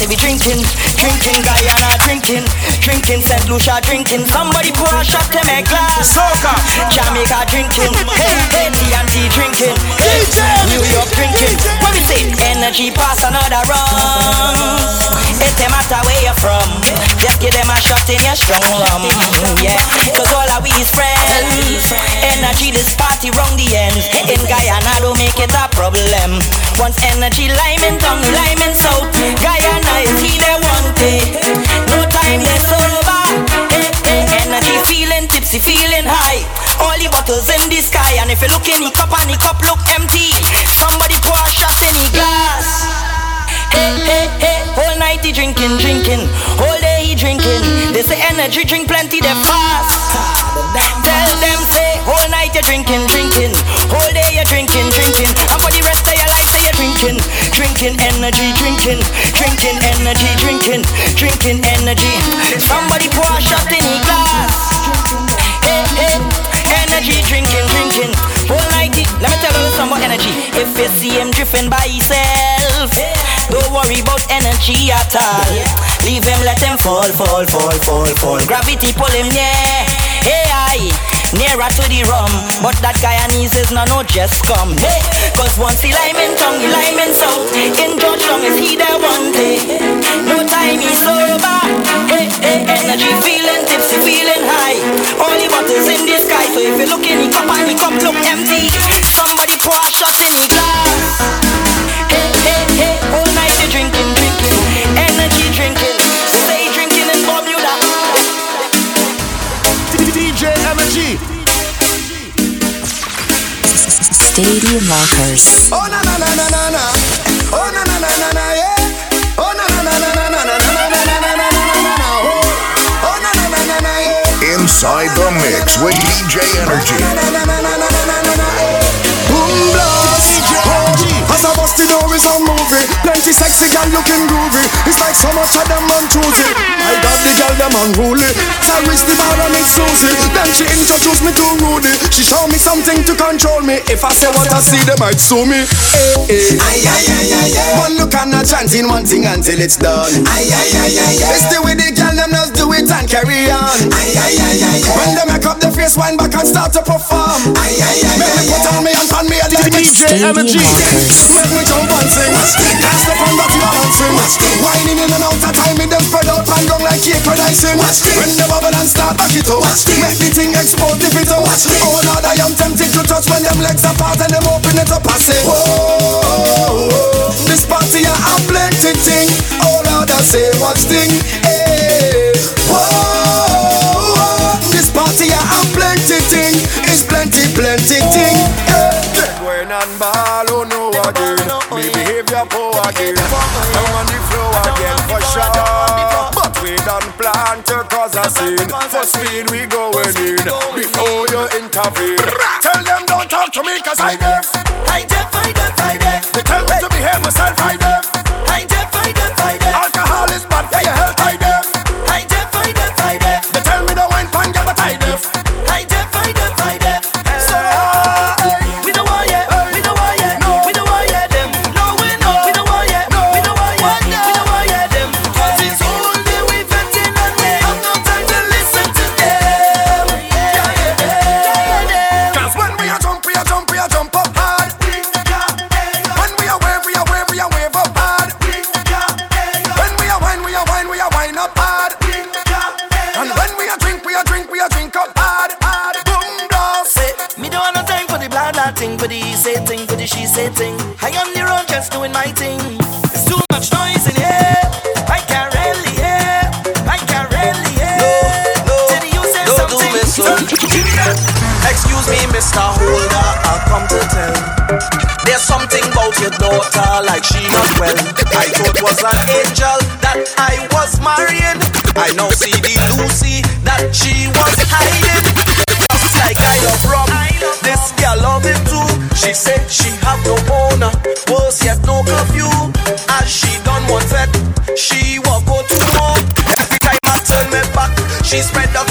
They be drinking. Drinking Guyana, drinking, drinking St. Lucia, drinking. Somebody pour a shot to a glass. Soca, Jamaica, drinking. Hey, TNT, drinking. DJ, New York, drinking. What we say energy, pass another round. It don't matter where you're from. Just give them a shot in your strong rum. Yeah, cause all of we is friends. Energy, this party round the ends. In Guyana, don't make it a problem. Once energy, lime in tongue, lime in south. Guyana is here, one no time left over. Eh, eh, eh. Energy feeling tipsy, feeling high. All the bottles in the sky, and if you look in the cup and the cup look empty, somebody pour a shot in the glass. Hey, hey, hey, all night he drinking, drinking, Whole day he drinking. They say energy drink plenty, they fast. Tell them say all night you're drinking, drinking, all day you drinking, drinking, and for the rest of drinking, drinking energy, drinking, drinking energy, drinking, drinking energy. Somebody pour a shot in the glass. Hey, hey, energy, drinking, drinking. Whole night, let me tell you some more energy. If you see him drifting by himself, don't worry about energy at all. Leave him, let him fall, fall, fall, fall, fall. Gravity pull him, yeah. Hey, aye. Nearer to the rum, but that Guyanese is not no just come. Hey, cause once he in tongue, he lime in south. In Georgetown is he there one day. No time is sober. Hey, hey, energy feeling tipsy, feeling high. Only bottles in the sky, so if you look in the cup and the cup look empty, somebody pour a shot in the glass. Hey, hey, hey, all night you drinking, drinking, energy drinking. Stadium Rockers. Oh, na, na, na, na, na, na. Oh, na, na, na, na, na, yeah. Inside the mix with DJ Energy. Boom, blow. As I bust the door is a movie. Plenty sexy gal looking groovy. It's like so much of them on choosy. I got the gal them unruly. So I reach the bar and it's Susie. Then she introduced me to Rudy. She showed me something to control me. If I say what I see, they might sue me. Eh, eh. Hey, hey. Aye, aye, aye, aye, aye. One look and not chanting one thing until it's done. Aye, aye, aye, aye, aye. It's the way the gal them just do it and carry on. Aye, aye, aye, aye, aye. When they make up their face, wind back and start to perform. Aye, aye, aye, Make me put on me and pan me a DJ Energy. Make me jump and sing. Dance the fun that you are dancing. Whining in and out of time, me them spread out and down like cake icing. When the bubble and start back it up. Make the thing explode if it up. Oh Lord, I am tempted to touch when them legs apart and them open it up. I say, whoa, this party a plenty thing. Oh Lord, I say, what's thing? Hey, poor again. Down on the floor again for sure. But we done plan to cause a scene. For speed we going in before you intervene. Tell them don't talk to me cause. I deaf, me, Mr. Holder, I'll come to tell. There's something about your daughter, like she not well. I thought was an angel that I was marrying. I now see the Lucy that she was hiding. Just like I love rum, this girl love it too. She said she have no owner, worse yet no curfew. As she done one vet, she walk go to home. Every time I turn me back, she spread the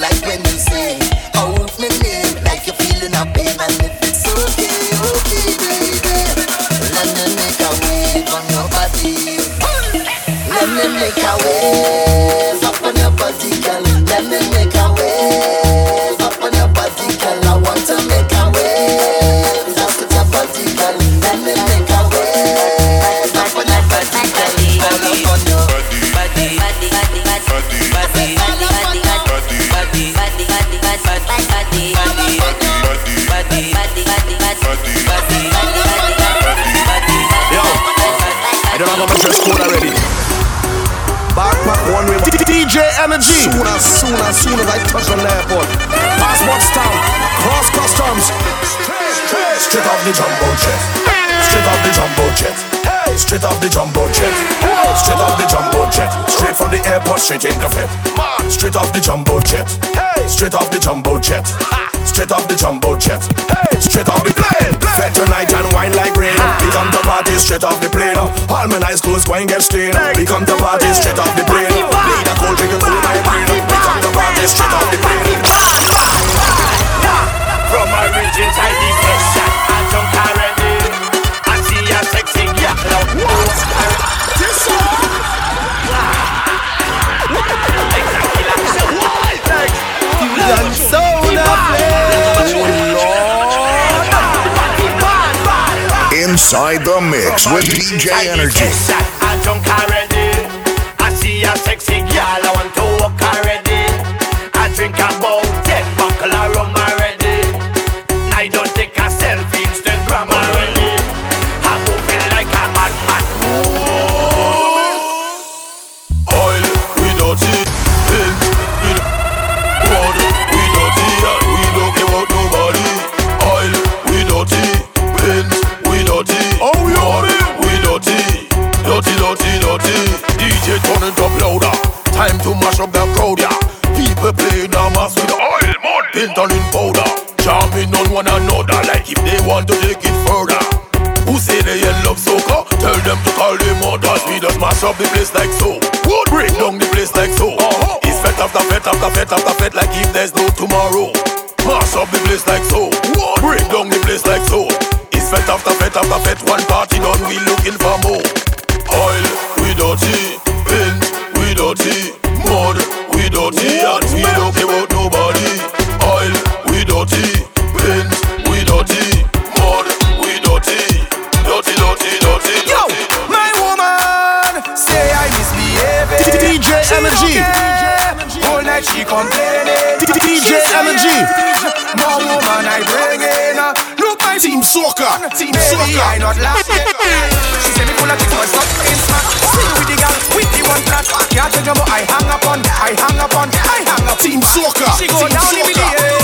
Like when you say, out my name, like you're feeling a pain. And if it's okay, okay, baby, let me make a wave on your body. Let me make a wave off the jumbo jet. Straight off the jumbo jet. Hey, straight off the jumbo jet. Hey, Straight off the jumbo jet. Straight from the airport, straight in the fit. Straight off the jumbo jet. Hey, straight off the jumbo jet. Straight off the jumbo jet. Hey, straight off the plane. Fed tonight and wine like rain. We come to party straight off the plane. All my nice clothes going get stained. We come to party straight off the plane. Need a cold drink to cool my brain. We come to party straight off the plane. From my regions, I need session. Inside the mix with DJ Energy. Fete after fete after like if there's no tomorrow. Mash up the place like so. Would break down the place like so. It's fete after fete after fete. One party done, we looking for more. Oil, we dirty. Paint, we dirty. Mud, we dirty. And we don't care about nobody. Oil, we dirty. Paint, we dirty. Mud, we dirty. Dirty, dirty, dirty, Yo, my woman say I misbehaving. DJ She Energy. Don't care. Whole night she complaining. DJ Energy. More woman I bring in. Look my Team Soca. Team Soca. I not laughing. She say me full of things, but stop in smack. You with the girl, with the one flat. Can't tell you but I hang up on, I hang up on, I hang up. Team Soca. She go down in me Soca.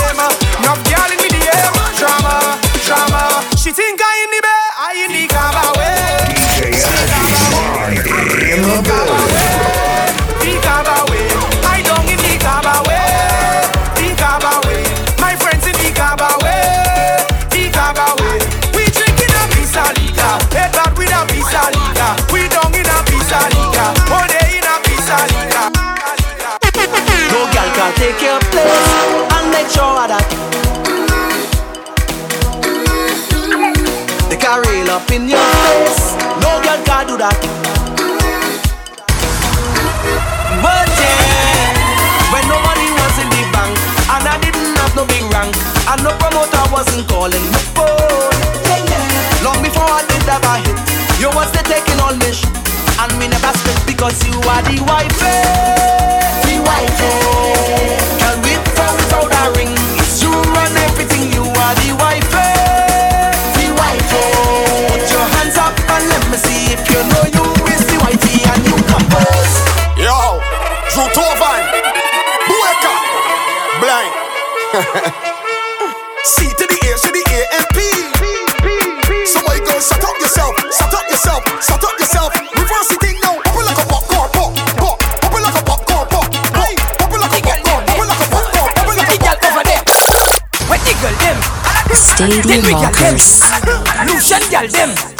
up in your face. No girl can do that. But yeah, when nobody was in the bank, and I didn't have no big rank, and no promoter wasn't calling my phone. Long before I did have a hit, you was there taking all me shit, and me never spent because you are the wife. The wife. pose. Yo, joue ton van. Boueka. *laughs* C to the A, to the A and P. Somebody go shut up yourself, shut up yourself, shut up yourself. Reverse the thing now. Open like a popcorn, pop, pop. Open like a popcorn, pop, pop. Open like a popcorn, open like a popcorn, open like a popcorn. Over there. Where the? Stadium Rockers. Lucian girl them.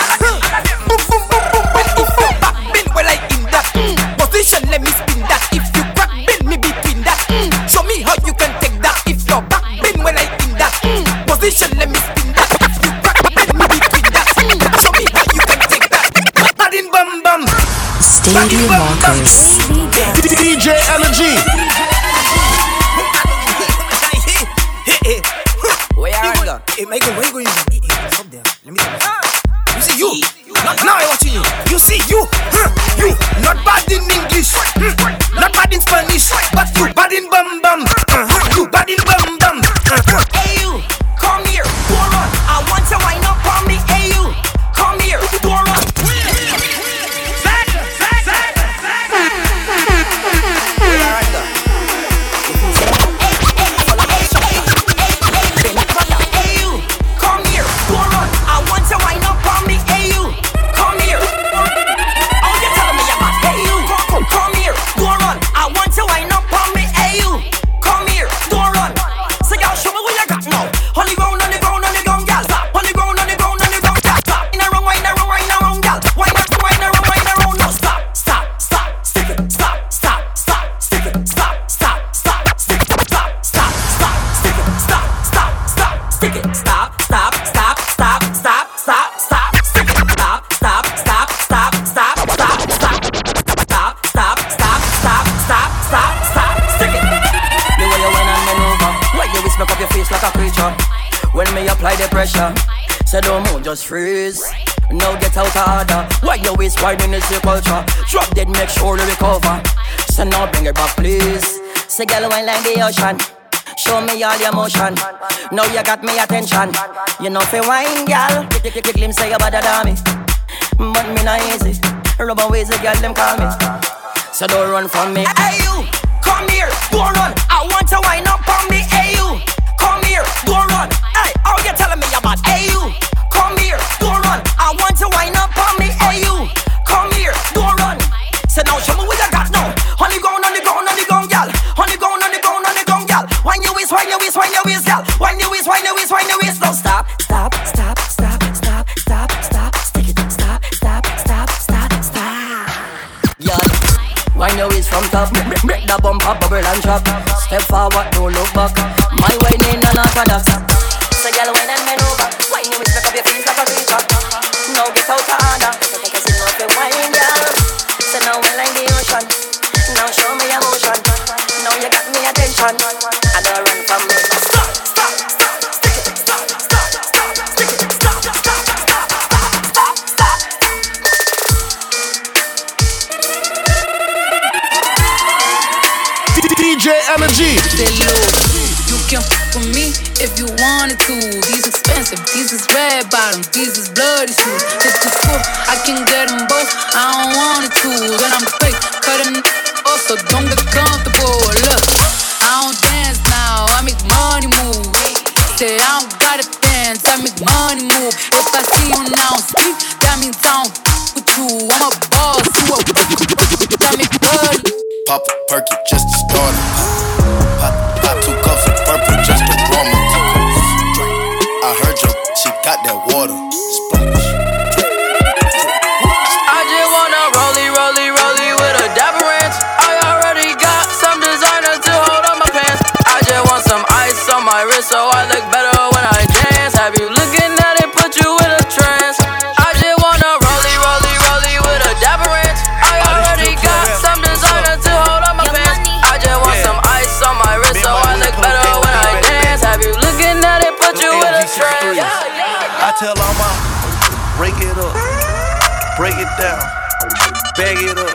the culture. Drop dead, make sure we recover. So now bring it back, please. Say, girl, wine like the ocean. Show me all your motion. Now you got me attention. You know fi wine, girl. Take a say you better damn me. But me not easy. Rub away the girl, them call me. So don't run from me. Hey. stop. Break the bumper, bubble and drop. Step forward, don't look back. My wine ain't an orthodox. So girl, when I men over, why you make up your feelings like a tree? Now get out of order. So take a sip of your wine, girl. So now we like the ocean. Now show me emotion. Now you got me attention. low. You can fuck with me if you wanted to. These expensive, these is red bottoms, these is bloody shoes. This is cool, I can get them both. I don't wanna choose, and I'm fake, cut them off, so don't get comfortable. Look, I don't dance now, I make money move. Say I don't gotta dance, I make money move. If I see you now speak, that means I don't with you. I'm a boss, you a I make money. Pop a perky just to start it down, bag it up,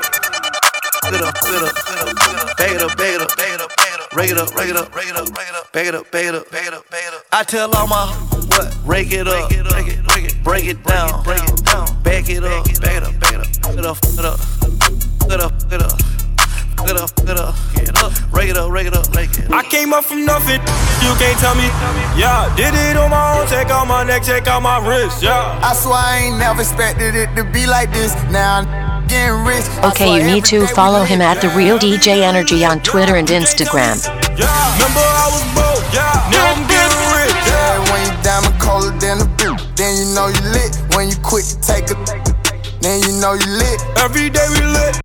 fill it up, fill it up, fill it up, bag it up, bag it up, bag it up, bag it up, rake it up, rake it up, rake it up, rake it up, bag it up, bag it up, bag it up, bag it up. I tell all my what, rake it up, break it, break it, break it, break it down, break it down, bag it up, bag it up, bag it up, fill it up, fill it up, fill it up, fill it up. Get up, get up, get up, rake it up, rake it up, rake it up. I came up from nothing, you can't tell me. Yeah, did it on my own, check out my neck, check out my wrist, yeah. I swear I ain't never expected it to be like this. Now I'm getting rich. Okay, you need to follow him at the real DJ Energy on Twitter and Instagram. Yeah, remember I was broke, yeah, now I'm getting rich. Yeah, when you diamond colder than a boot, then you know you lit. When you quit to take a, then you know you lit. Every day we lit.